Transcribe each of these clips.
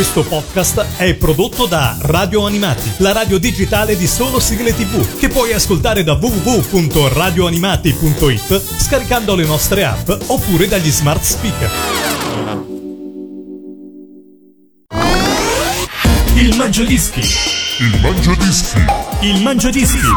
Questo podcast è prodotto da Radio Animati, la radio digitale di solo sigle tv, che puoi ascoltare da www.radioanimati.it scaricando le nostre app oppure dagli smart speaker. Il Mangiadischi. Il Mangiadischi. Il Mangiadischi.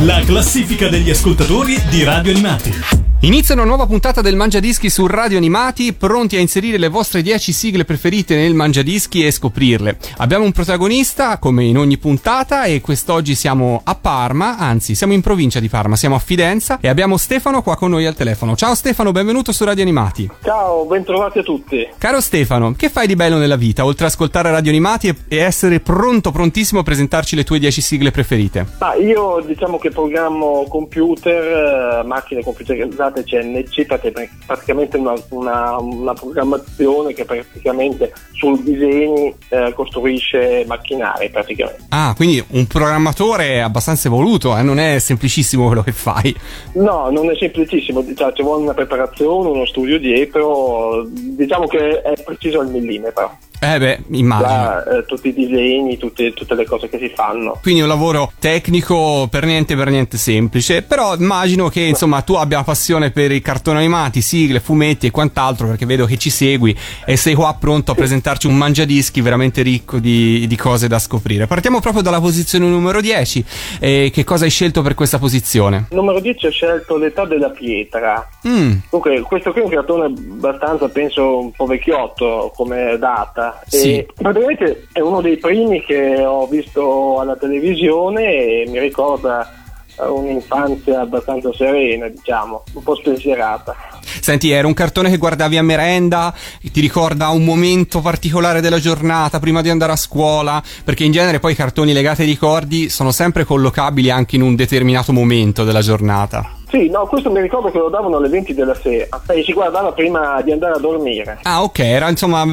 La classifica degli ascoltatori di Radio Animati. Inizia una nuova puntata del Mangiadischi su Radio Animati, pronti a inserire le vostre 10 sigle preferite nel Mangiadischi e scoprirle. Abbiamo un protagonista, come in ogni puntata, e quest'oggi siamo a Parma, anzi siamo in provincia di Parma, siamo a Fidenza e abbiamo Stefano qua con noi al telefono. Ciao Stefano, benvenuto su Radio Animati. Ciao, bentrovati a tutti. Caro Stefano, che fai di bello nella vita, oltre a ascoltare Radio Animati e, e essere pronto, prontissimo a presentarci le tue 10 sigle preferite? Ah, io diciamo che programmo computer, eh, macchine computerizzate chiamate CNC perché praticamente una, una, una programmazione che praticamente sul disegni eh, costruisce macchinari praticamente. Ah, quindi un programmatore abbastanza evoluto, eh? non è semplicissimo quello che fai. No, non è semplicissimo, diciamo, ci vuole una preparazione, uno studio dietro, diciamo che è preciso al millimetro. Eh beh, immagino. Da, eh, tutti i disegni, tutte, tutte, le cose che si fanno. Quindi un lavoro tecnico per niente per niente semplice, però immagino che insomma tu abbia passione per i cartoni animati, sigle, fumetti e quant'altro, perché vedo che ci segui e sei qua pronto a presentarci un mangiadischi veramente ricco di, di cose da scoprire. Partiamo proprio dalla posizione numero 10. E che cosa hai scelto per questa posizione? Numero 10 ho scelto L'età della pietra. Mm. Dunque, questo qui è un cartone abbastanza, penso, un po' vecchiotto come data sì. E praticamente è uno dei primi che ho visto alla televisione e mi ricorda un'infanzia abbastanza serena, diciamo, un po' spensierata. Senti, era un cartone che guardavi a merenda, ti ricorda un momento particolare della giornata prima di andare a scuola, perché in genere poi i cartoni legati ai ricordi sono sempre collocabili anche in un determinato momento della giornata. Sì, no, questo mi ricordo che lo davano alle 20 della sera e si guardava prima di andare a dormire. Ah, ok, era insomma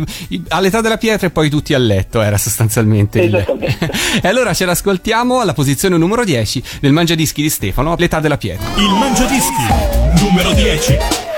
all'età della pietra e poi tutti a letto, era sostanzialmente. Esattamente. Il... e allora ce l'ascoltiamo alla posizione numero 10 del Mangiadischi di Stefano, l'età della pietra. Il Mangiadischi numero 10.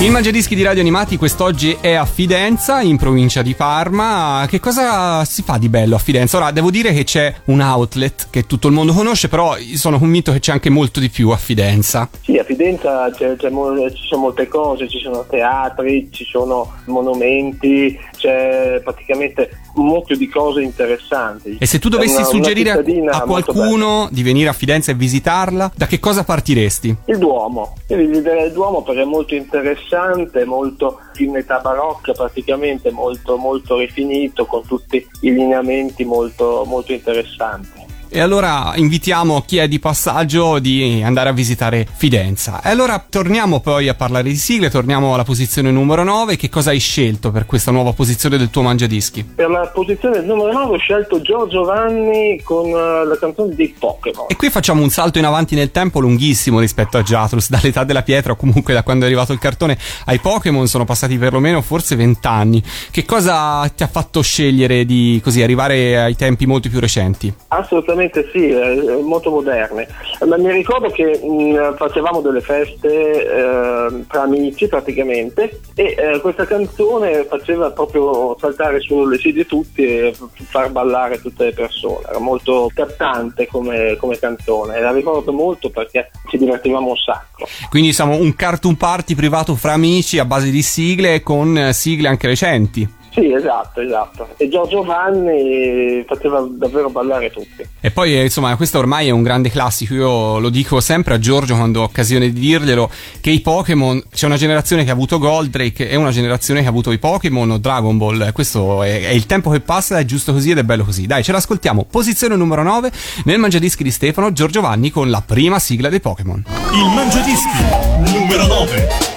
Il Mangiadischi di Radio Animati quest'oggi è a Fidenza, in provincia di Parma. Che cosa si fa di bello a Fidenza? Ora, devo dire che c'è un outlet che tutto il mondo conosce, però sono convinto che c'è anche molto di più a Fidenza. Sì, a Fidenza c'è, c'è ci sono molte cose, ci sono teatri, ci sono monumenti, c'è praticamente un mucchio di cose interessanti. E se tu dovessi una, suggerire una a qualcuno di venire a Fidenza e visitarla, da che cosa partiresti? Il Duomo. Io visiterei il Duomo perché è molto interessante, molto in età barocca praticamente, molto, molto rifinito, con tutti i lineamenti molto, molto interessanti. E allora invitiamo chi è di passaggio di andare a visitare Fidenza. E allora torniamo poi a parlare di sigle, torniamo alla posizione numero 9. Che cosa hai scelto per questa nuova posizione del tuo mangiadischi? Per la posizione numero 9 ho scelto Giorgio Vanni con uh, la canzone dei Pokémon. E qui facciamo un salto in avanti nel tempo lunghissimo rispetto a Jatrus, dall'età della pietra o comunque da quando è arrivato il cartone ai Pokémon sono passati perlomeno forse vent'anni. Che cosa ti ha fatto scegliere di così arrivare ai tempi molto più recenti? Assolutamente assolutamente sì, molto moderne. Ma mi ricordo che mh, facevamo delle feste eh, tra amici praticamente e eh, questa canzone faceva proprio saltare sulle sedie tutti e far ballare tutte le persone. Era molto cattante come, come canzone e la ricordo molto perché ci divertivamo un sacco. Quindi siamo un cartoon party privato fra amici a base di sigle con eh, sigle anche recenti. Sì, esatto, esatto. E Giorgio Vanni faceva davvero ballare tutti. E poi, eh, insomma, questo ormai è un grande classico. Io lo dico sempre a Giorgio quando ho occasione di dirglielo: che i Pokémon, c'è una generazione che ha avuto Goldrake e una generazione che ha avuto i Pokémon o Dragon Ball. Questo è, è il tempo che passa, è giusto così ed è bello così. Dai, ce l'ascoltiamo. Posizione numero 9 nel Mangiadischi di Stefano, Giorgio Vanni con la prima sigla dei Pokémon. Il Mangiadischi numero 9.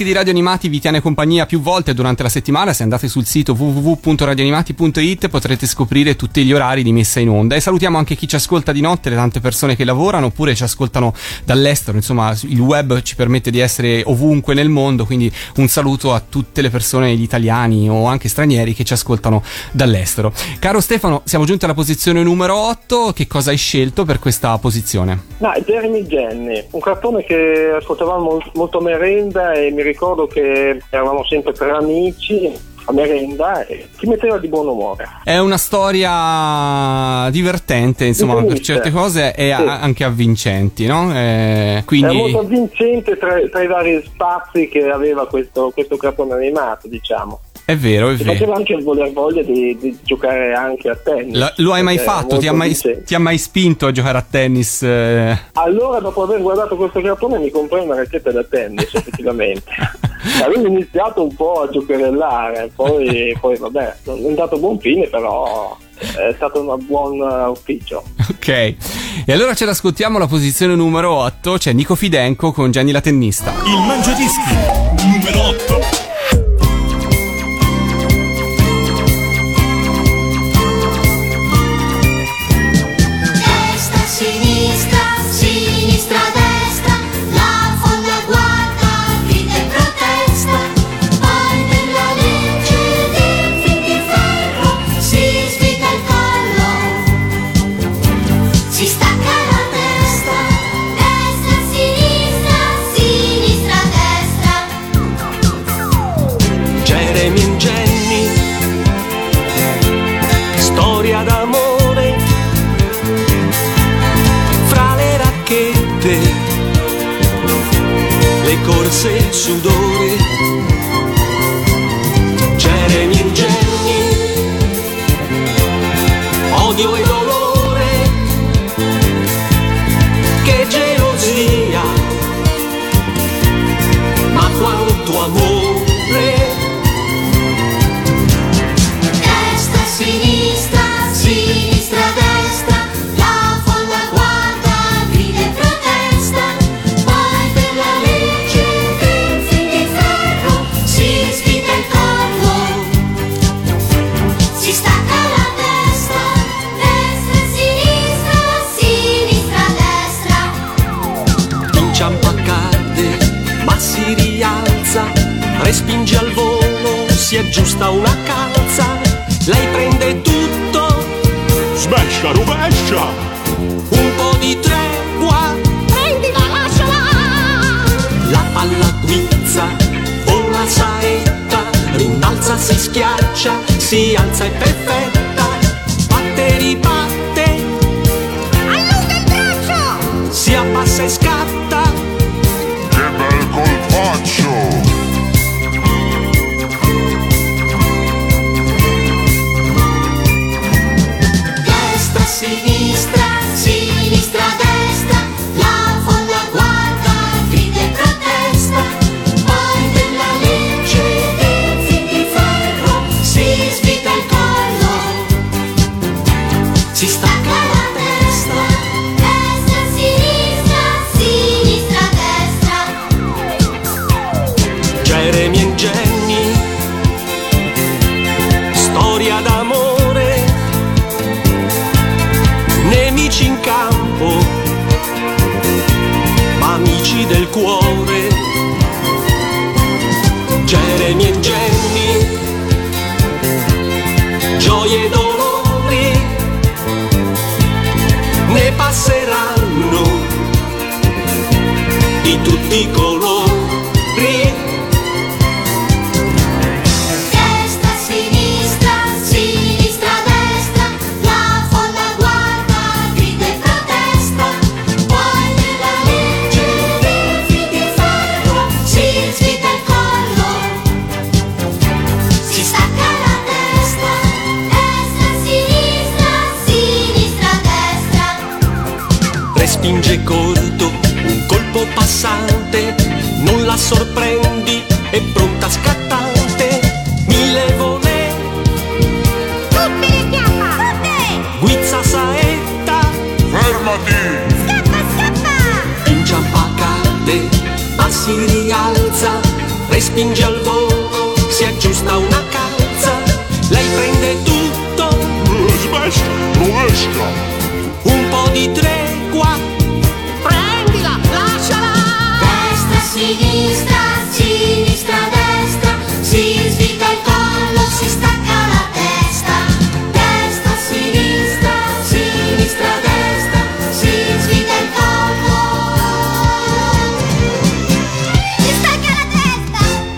Mangiadischi di Radio Animati vi tiene compagnia più volte durante la settimana. Se andate sul sito www.radioanimati.it potrete scoprire tutti gli orari di messa in onda. E salutiamo anche chi ci ascolta di notte, le tante persone che lavorano oppure ci ascoltano dall'estero. Insomma, il web ci permette di essere ovunque nel mondo. Quindi un saluto a tutte le persone, gli italiani o anche stranieri che ci ascoltano dall'estero. Caro Stefano, siamo giunti alla posizione numero 8. Che cosa hai scelto per questa posizione? No, Jeremy Jenny, un cartone che ascoltavamo molto merenda e mi ricordo che eravamo sempre tre amici a merenda e ti metteva di buon umore. È una storia divertente, insomma, per Divertente. certe cose e Sì. anche avvincenti, no? Eh, quindi... È molto avvincente tra, tra i vari spazi che aveva questo, questo cartone animato, diciamo. È vero, è vero. faceva anche voler voglia di, di giocare anche a tennis. Lo, lo hai mai fatto? Ti ha mai, ti ha mai spinto a giocare a tennis? eh? Allora, dopo aver guardato questo cartone, mi comprai una racchetta da tennis, effettivamente. Avevo iniziato un po' a giocherellare, poi, poi vabbè, non è andato a buon fine, però è stato un buon eh, ufficio. Ok. E allora ce l'ascoltiamo alla posizione numero 8, c'è Nico Fidenco con Gianni la tennista. Il Mangiadischi numero 8.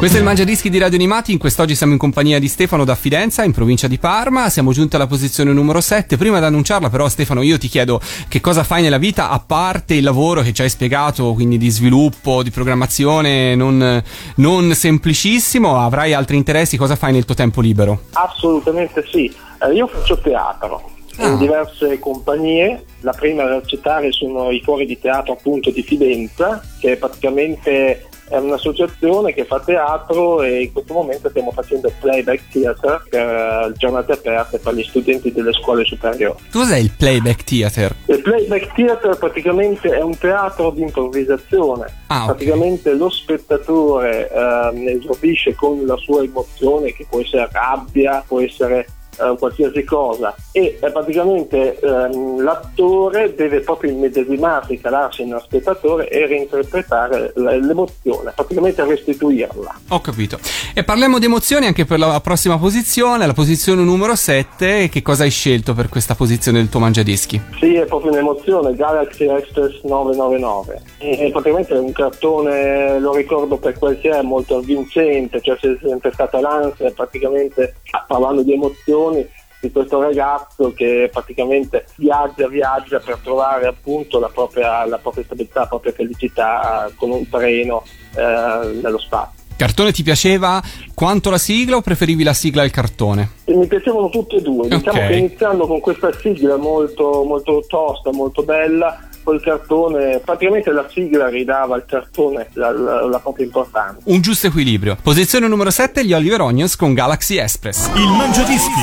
Questo è il Mangiadischi di Radio Animati, in quest'oggi siamo in compagnia di Stefano da Fidenza, in provincia di Parma, siamo giunti alla posizione numero 7, prima di annunciarla però Stefano io ti chiedo che cosa fai nella vita a parte il lavoro che ci hai spiegato, quindi di sviluppo, di programmazione non, non semplicissimo, avrai altri interessi, cosa fai nel tuo tempo libero? Assolutamente sì. Eh, io faccio teatro Ah. in diverse compagnie. La prima da citare sono i cuori di teatro appunto di Fidenza, che praticamente è un'associazione che fa teatro e in questo momento stiamo facendo playback theater per eh, giornate aperte per gli studenti delle scuole superiori. Cos'è il playback theater? Il playback theater praticamente è un teatro di improvvisazione. Ah, ok. Praticamente lo spettatore ehm, esordisce con la sua emozione, che può essere rabbia, può essere eh, qualsiasi cosa, e eh, praticamente ehm, l'attore deve proprio immedesimarsi, calarsi nello spettatore e reinterpretare l'emozione, praticamente restituirla. Ho capito. E parliamo di emozioni anche per la prossima posizione, la posizione numero 7, che cosa hai scelto per questa posizione del tuo Mangiadischi? Sì, è proprio un'emozione, Galaxy Express 999. E praticamente è un cartone, lo ricordo per quel che è, molto avvincente, cioè c'è sempre stata l'ansia, praticamente parlando di emozioni, di questo ragazzo che praticamente viaggia, viaggia per trovare appunto la propria, la propria stabilità, la propria felicità con un treno eh, nello spazio. Cartone ti piaceva quanto la sigla o preferivi la sigla al cartone? Mi piacevano tutte e due, diciamo Ok. che iniziando con questa sigla molto, molto tosta, molto bella, col cartone, praticamente la sigla ridava al cartone la, la- la propria importanza. Un giusto equilibrio. Posizione numero 7, gli Oliver Onions con Galaxy Express. Il Mangiadischi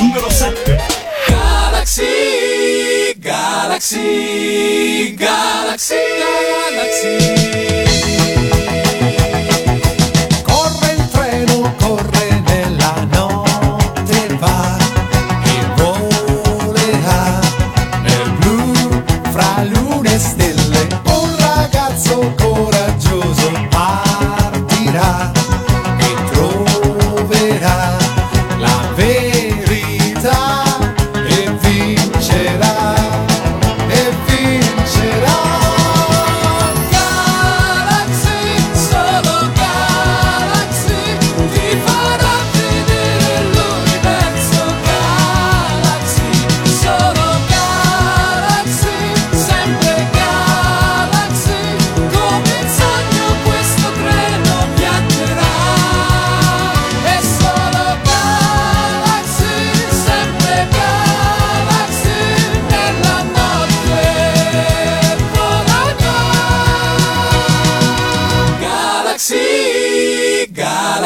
numero 7. Galaxy, Galaxy, Galaxy, Corre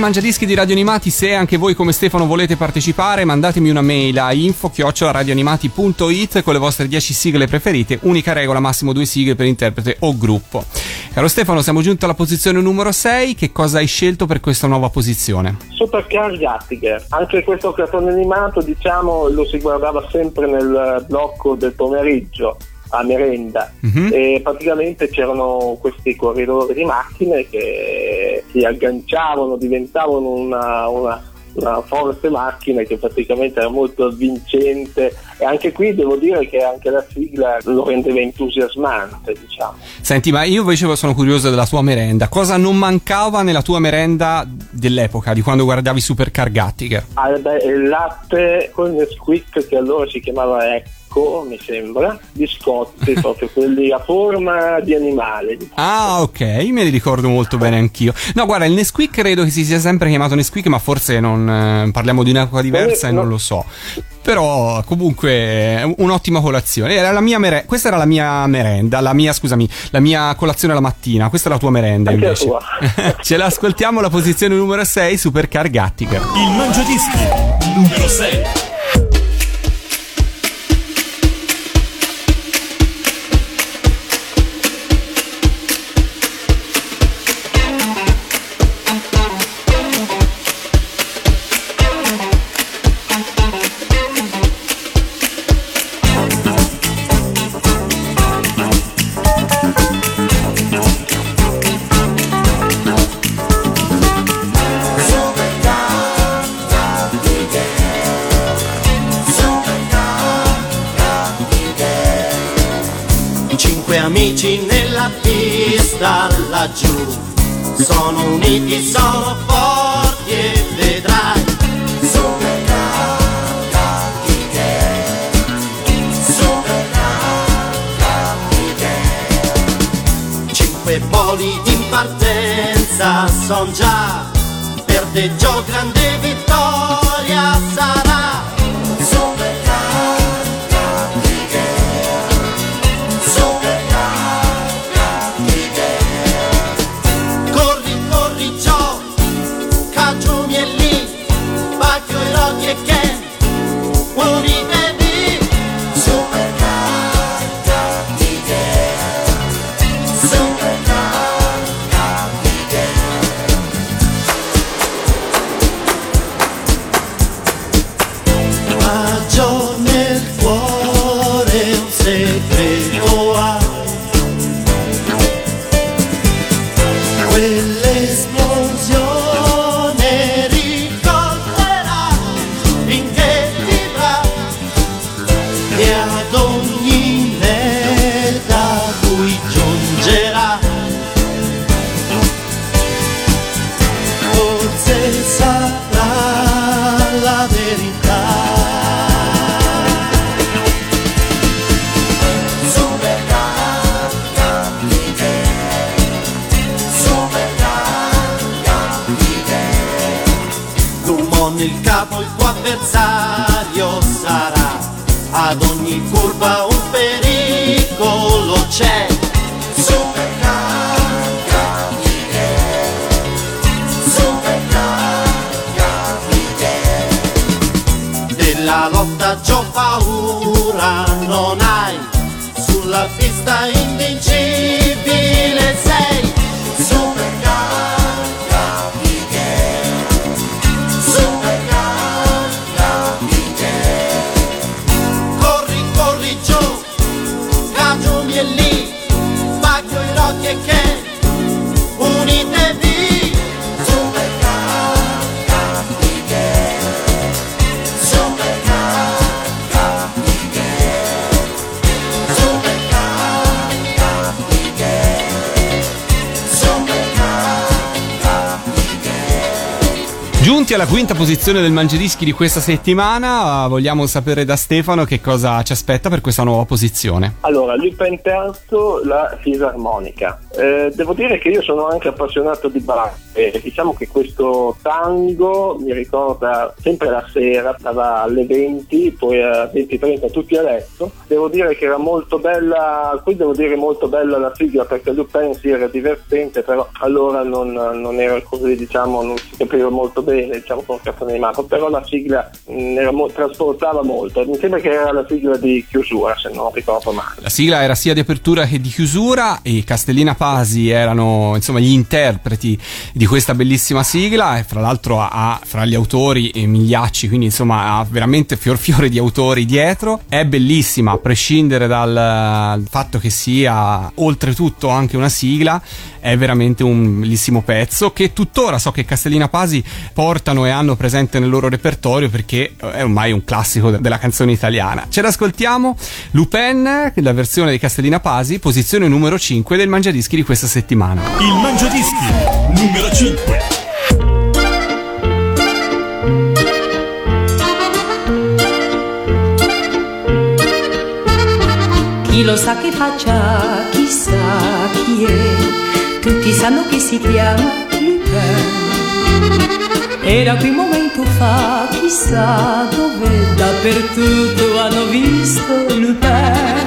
Mangiadischi di Radio Animati. Se anche voi come Stefano volete partecipare, mandatemi una mail a info-radioanimati.it con le vostre 10 sigle preferite. Unica regola, massimo due sigle per interprete o gruppo. Caro Stefano, siamo giunti alla posizione numero 6. Che cosa hai scelto per questa nuova posizione? Supercar Gattiger, anche questo cartone animato diciamo lo si guardava sempre nel blocco del pomeriggio a merenda Mhm. e praticamente c'erano questi corridori di macchine che si agganciavano, diventavano una, una- una forte macchina che praticamente era molto avvincente e anche qui devo dire che anche la sigla lo rendeva entusiasmante diciamo. Senti, ma io invece sono curioso della tua merenda. Cosa non mancava nella tua merenda dell'epoca, di quando guardavi Supercar Gattiger? Ah, beh, il latte con Nesquik che allora si chiamava Ecco, mi sembra, biscotti proprio quelli a forma di animale. Ah, ok, me li ricordo molto bene anch'io. No, guarda, il Nesquik credo che si sia sempre chiamato Nesquik, ma forse non eh, parliamo di un'acqua diversa e Eh, no. non lo so. Però comunque un'ottima colazione. Era la mia mere- questa era la mia merenda, la mia, scusami, la mia colazione la mattina. Questa è la tua merenda Anche invece. tua. Ce l'ascoltiamo la posizione numero 6, Supercar Gattiger. Il Mangiadischi numero 6. Laggiù Sono uniti, sono forti e vedrai. Cinque poli in partenza son già. Per te Gio grande vittoria Nel capo il tuo avversario sarà. Ad ogni curva un pericolo c'è. Della lotta già paura non hai. Sulla pista invincibile giunti alla quinta posizione del Mangiadischi di questa settimana. Vogliamo sapere da Stefano che cosa ci aspetta per questa nuova posizione. Allora, Lupin terzo, la fisarmonica. Eh, devo dire che io sono anche appassionato di bar. e diciamo che questo tango mi ricorda sempre la sera, stava alle 20, poi a 20.30 tutti a letto. Devo dire che era molto bella, qui devo dire molto bella la sigla perché Lupin sì era divertente, però allora non, non era così, diciamo, non si capiva molto bene, diciamo, con cartone animato, però la sigla era mo- trasportava molto. Mi sembra che era la sigla di chiusura, se non ricordo male. La sigla era sia di apertura che di chiusura e Castellina Pasi erano insomma gli interpreti di questa bellissima sigla e fra l'altro ha, fra gli autori eh, Migliacci, quindi insomma ha veramente fior fiore di autori dietro. È bellissima a prescindere dal fatto che sia oltretutto anche una sigla, è veramente un bellissimo pezzo che tuttora so che Castellina Pasi portano e hanno presente nel loro repertorio perché è ormai un classico de- della canzone italiana. Ce l'ascoltiamo, Lupin, la versione di Castellina Pasi, posizione numero 5 del Mangiadischi di questa settimana. Il Mangiadischi numero 5. Chi lo sa che faccia, tutti sanno che si chiama Lupin. Era qui un momento fa, chissà dove, dappertutto hanno visto Lupin.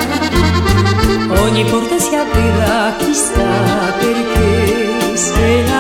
Ogni porta si aprirà, chissà perché, se la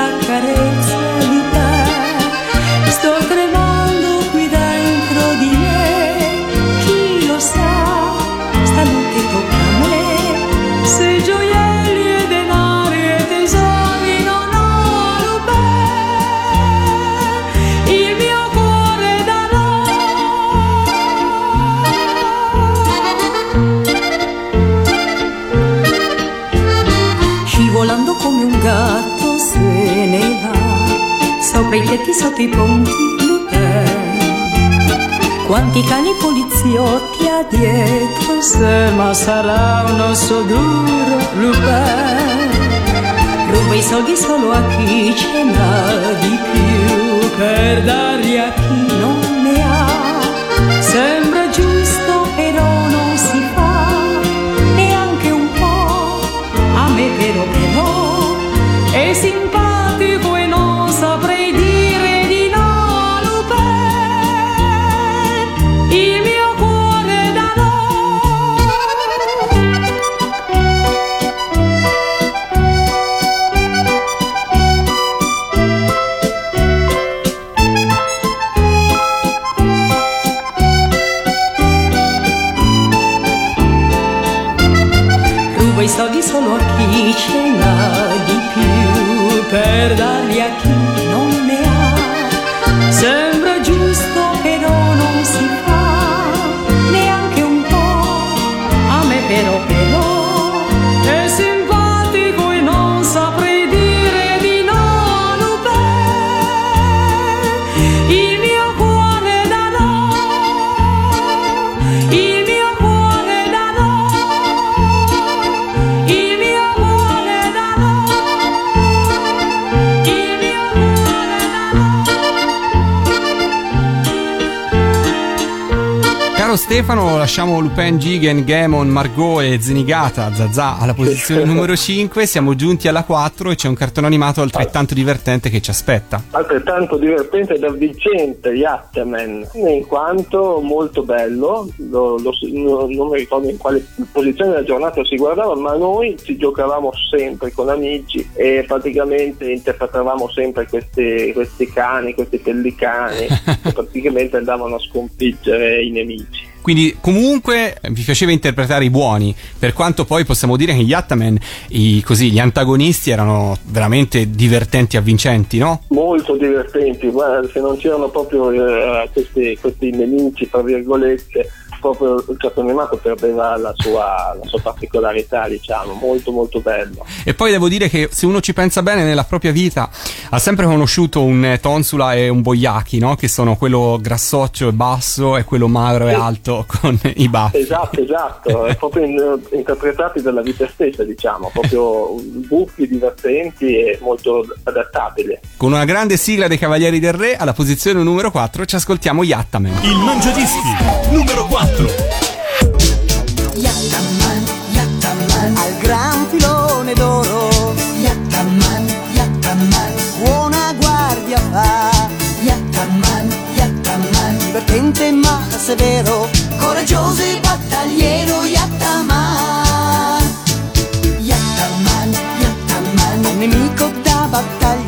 Sopra i tetti, sotto i ponti, Lupin Quanti cani poliziotti ha dietro se Ma sarà un osso duro, Lupin. Ruba i soldi solo a chi ce n'ha di più Per darli a chi Stefano, lasciamo Lupin, Gigen, Gamon, Margot e Zenigata, Zazà alla posizione numero 5, siamo giunti alla 4 e c'è un cartone animato altrettanto divertente che ci aspetta. altrettanto divertente ed avvincente Yachtman in quanto molto bello. Lo- lo- no- non mi ricordo in quale posizione della giornata si guardava ma noi ci giocavamo sempre con amici e praticamente interpretavamo sempre questi, questi cani questi pellicani che praticamente andavano a sconfiggere i nemici Quindi comunque vi piaceva interpretare i buoni, per quanto poi possiamo dire che gli Ataman, i, così, gli antagonisti erano veramente divertenti e avvincenti, no? molto divertenti, guarda, se non c'erano proprio eh, questi, questi nemici, tra virgolette, proprio il cartone animato perdeva la sua, la sua particolarità, diciamo, molto molto bello. E poi devo dire che se uno ci pensa bene nella propria vita ha sempre conosciuto un eh, Tonsula e un Boiachi, no? Che sono quello grassoccio e basso e quello magro e alto con i baffi. Esatto, esatto, è proprio in- interpretati dalla vita stessa, diciamo, proprio buffi, divertenti e molto adattabili. Con una grande sigla dei Cavalieri del Re, alla posizione numero 4 ci ascoltiamo Yattaman. Il Mangiadischi numero 4. Yattaman, Yattaman, al gran filone d'oro. Yattaman, Yattaman, buona guardia fa. Yattaman, Yattaman, divertente ma severo, coraggioso e battagliero. Yattaman, Yattaman, Yattaman, un nemico da battaglia.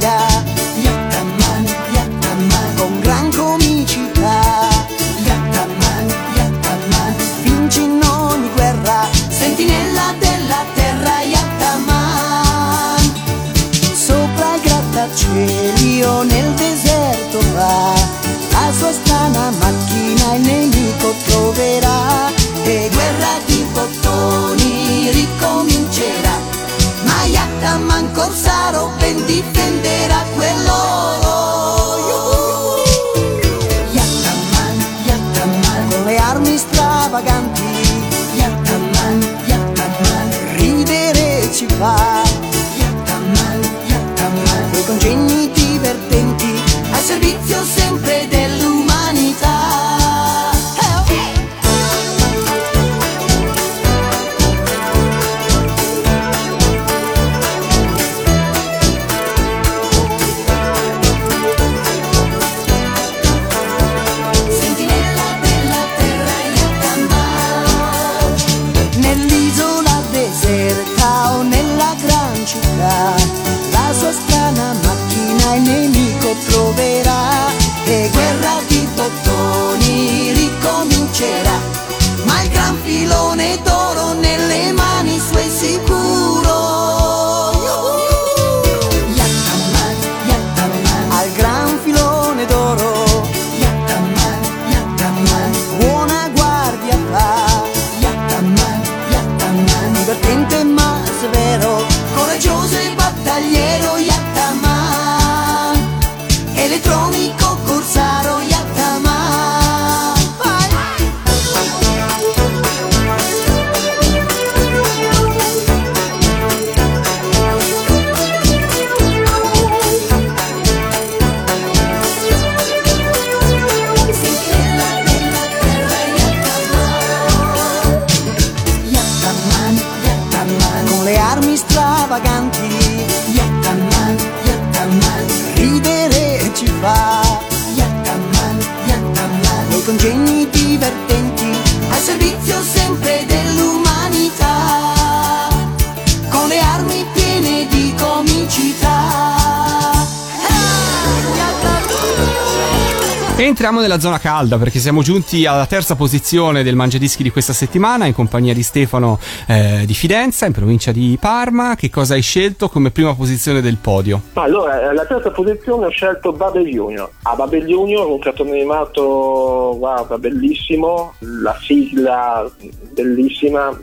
Entriamo nella zona calda perché siamo giunti alla terza posizione del Mangiadischi di questa settimana in compagnia di Stefano eh, di Fidenza in provincia di Parma. Che cosa hai scelto come prima posizione del podio? Allora, alla terza posizione ho scelto Babel Junior. A Babel Junior, un cartone animato, guarda, bellissimo, la sigla bellissima,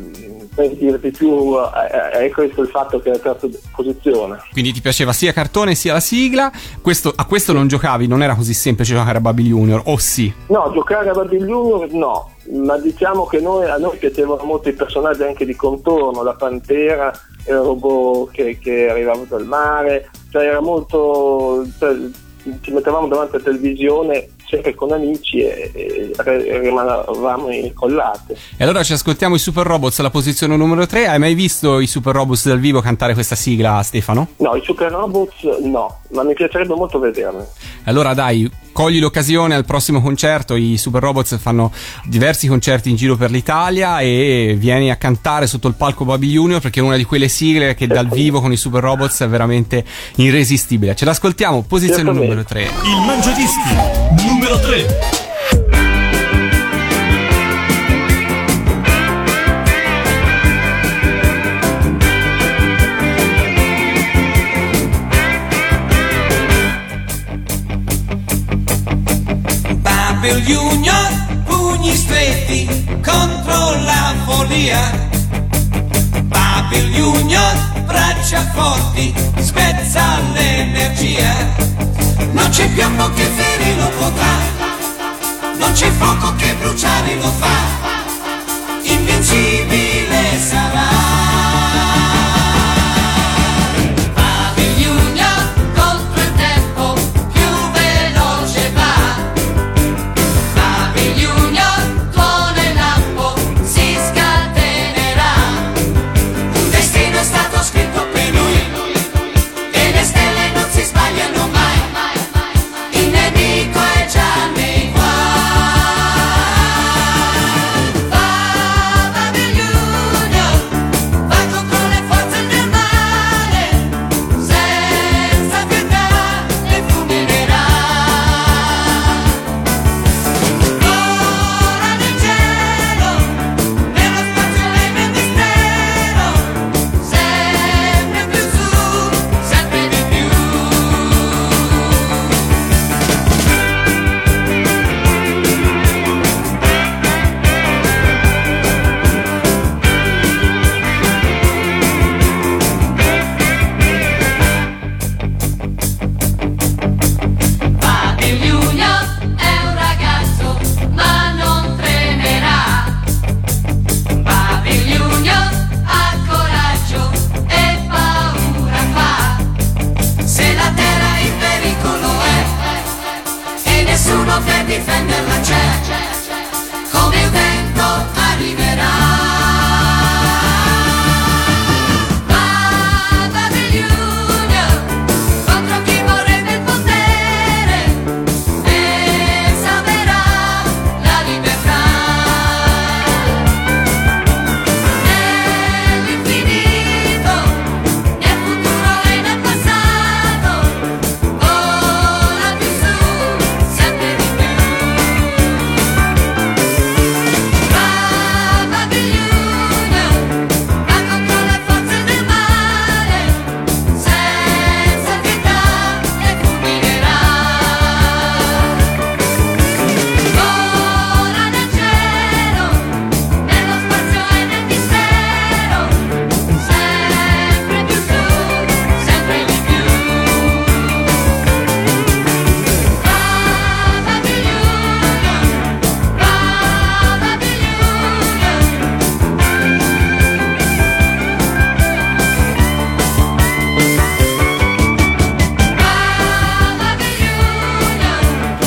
dire di più è, è questo il fatto che è la terza posizione. Quindi ti piaceva sia cartone sia la sigla. Questo- a questo non giocavi, non era così semplice giocare a Baby Junior, o sì? No, giocare a Babel Junior no, ma diciamo che noi, a noi piacevano molto i personaggi anche di contorno, la pantera, il robot che, che arrivava dal mare, cioè era molto... cioè, ci mettevamo davanti alla televisione sempre con amici e, e rimanevamo incollati. E allora ci ascoltiamo i Super Robots alla posizione numero 3. Hai mai visto i Super Robots dal vivo cantare questa sigla, Stefano? No, i Super Robots no, ma mi piacerebbe molto vederli. Allora dai, cogli l'occasione al prossimo concerto, i Super Robots fanno diversi concerti in giro per l'Italia e vieni a cantare sotto il palco Baby Junior perché è una di quelle sigle che dal vivo con i Super Robots è veramente irresistibile. Ce l'ascoltiamo, posizione numero 3. Il Mangiadischi numero 3. Babel Junior, pugni stretti contro la follia. Babil Union, braccia forti, spezza l'energia. Non c'è piombo che ferire lo potrà, non c'è fuoco che bruciare lo fa. Invincibile sarà.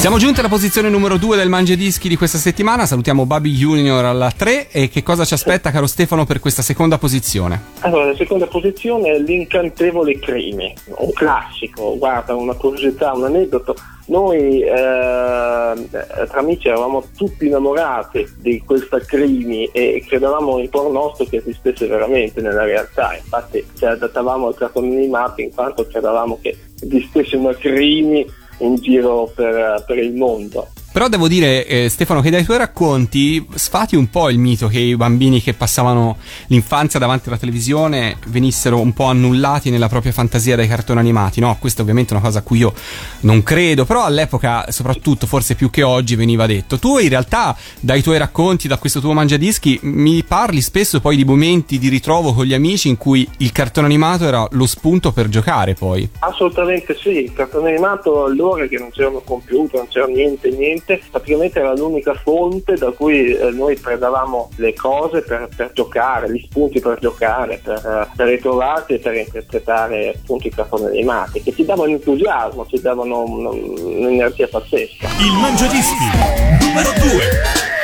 Siamo giunti alla posizione numero 2 del Mangiadischi di questa settimana. Salutiamo Babi Junior alla 3 e che cosa ci aspetta, caro Stefano, per questa seconda posizione? Allora, la seconda posizione è l'incantevole Crimi, un classico, guarda, una curiosità, un aneddoto. Noi eh, tra amici eravamo tutti innamorati di questa Crimi e credevamo in cuor nostro che esistesse veramente nella realtà. Infatti ci adattavamo al cartone animato in quanto credevamo che esistesse una Crimi in giro per, per il mondo. Però devo dire, eh, Stefano, che dai tuoi racconti sfati un po' il mito che i bambini che passavano l'infanzia davanti alla televisione venissero un po' annullati nella propria fantasia dai cartoni animati, no? Questa è ovviamente una cosa a cui io non credo, però all'epoca, soprattutto forse più che oggi, veniva detto. Tu in realtà, dai tuoi racconti, da questo tuo mangiadischi, mi parli spesso poi di momenti di ritrovo con gli amici in cui il cartone animato era lo spunto per giocare poi. Assolutamente sì, il cartone animato allora che non c'erano computer, non c'era niente, niente, praticamente era l'unica fonte da cui eh, noi prendevamo le cose per, per giocare, gli spunti per giocare, per, eh, per ritrovarsi e per interpretare appunto i cartoni animati, che ci davano entusiasmo, ci davano un- un'energia pazzesca. Il Mangiadischi numero 2.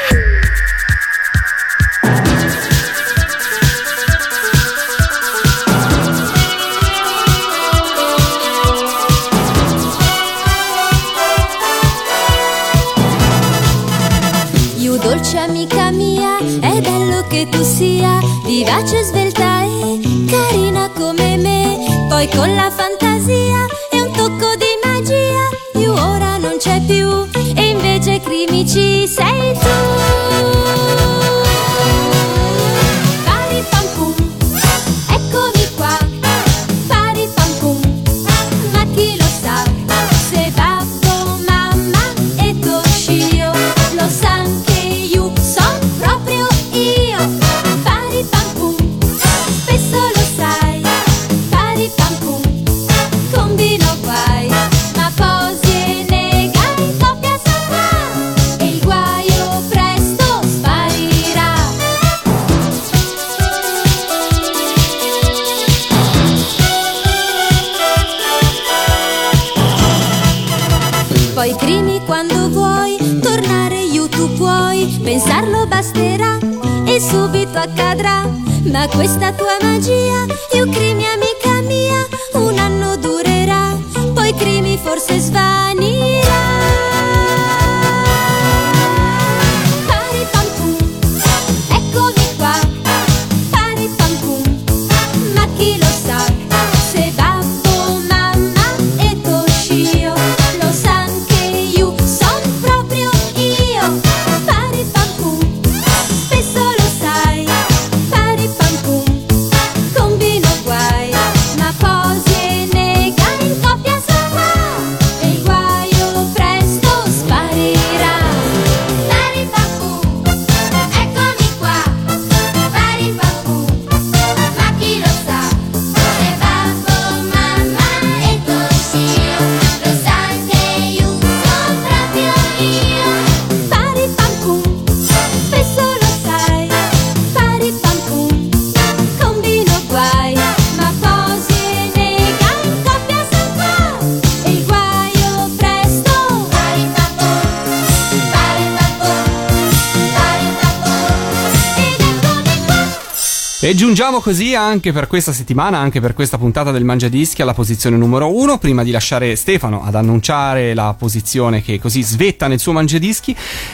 Giungiamo così anche per questa settimana, anche per questa puntata del Mangiadischi alla posizione numero uno. Prima di lasciare Stefano ad annunciare la posizione che così svetta nel suo Mangiadischi,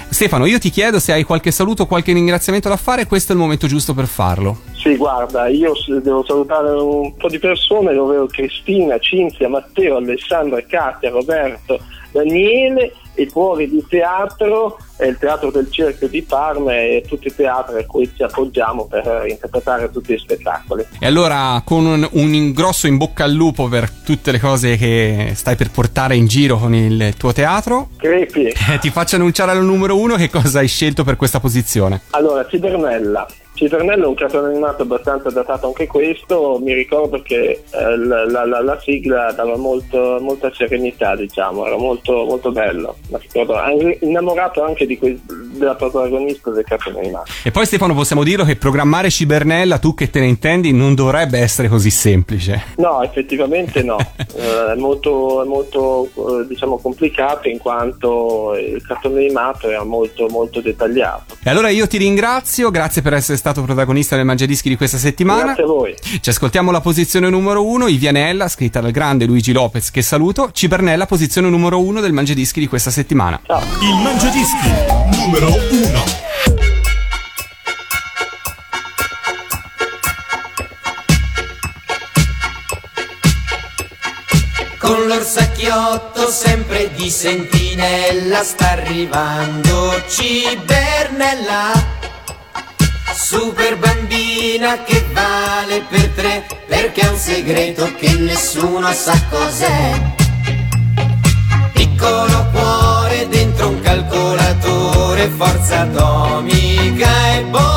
Stefano, io ti chiedo se hai qualche saluto, qualche ringraziamento da fare, questo è il momento giusto per farlo. Sì, guarda, io devo salutare un po' di persone, ovvero Cristina, Cinzia, Matteo, Alessandra, Katia, Roberto, Daniele, i cuori di teatro, e il teatro del Cerchio di Parma e tutti i teatri a cui ci appoggiamo per interpretare tutti gli spettacoli. E allora, con un, un grosso in bocca al lupo per tutte le cose che stai per portare in giro con il tuo teatro, Crepi, eh, ti faccio annunciare al numero uno che cosa hai scelto per questa posizione. allora, Cibernella. Cibernella è un cartone animato abbastanza datato anche questo, mi ricordo che eh, la, la- la- la sigla dava molto- molta serenità, diciamo, era molto, molto bello. Mi ricordo, anche- innamorato anche di que- della protagonista del cartone animato. E poi Stefano possiamo dirlo che programmare Cibernella, tu che te ne intendi, non dovrebbe essere così semplice. No, effettivamente no, Eh, è molto, è molto eh, diciamo, complicato in quanto il cartone animato era molto, molto dettagliato. E allora io ti ringrazio, grazie per essere stato protagonista del Mangiadischi di questa settimana. Grazie a voi. Ci ascoltiamo la posizione numero uno, Ivianella, scritta dal grande Luigi Lopez, che saluto. Cibernella, posizione numero uno del Mangiadischi di questa settimana. Ciao. Il Mangiadischi numero 1. Con l'orsacchiotto sempre di sentinella sta arrivando Cibernella Super bambina che vale per tre perché è un segreto che nessuno sa cos'è. Piccolo cuore dentro un calcolatore, forza atomica e bontà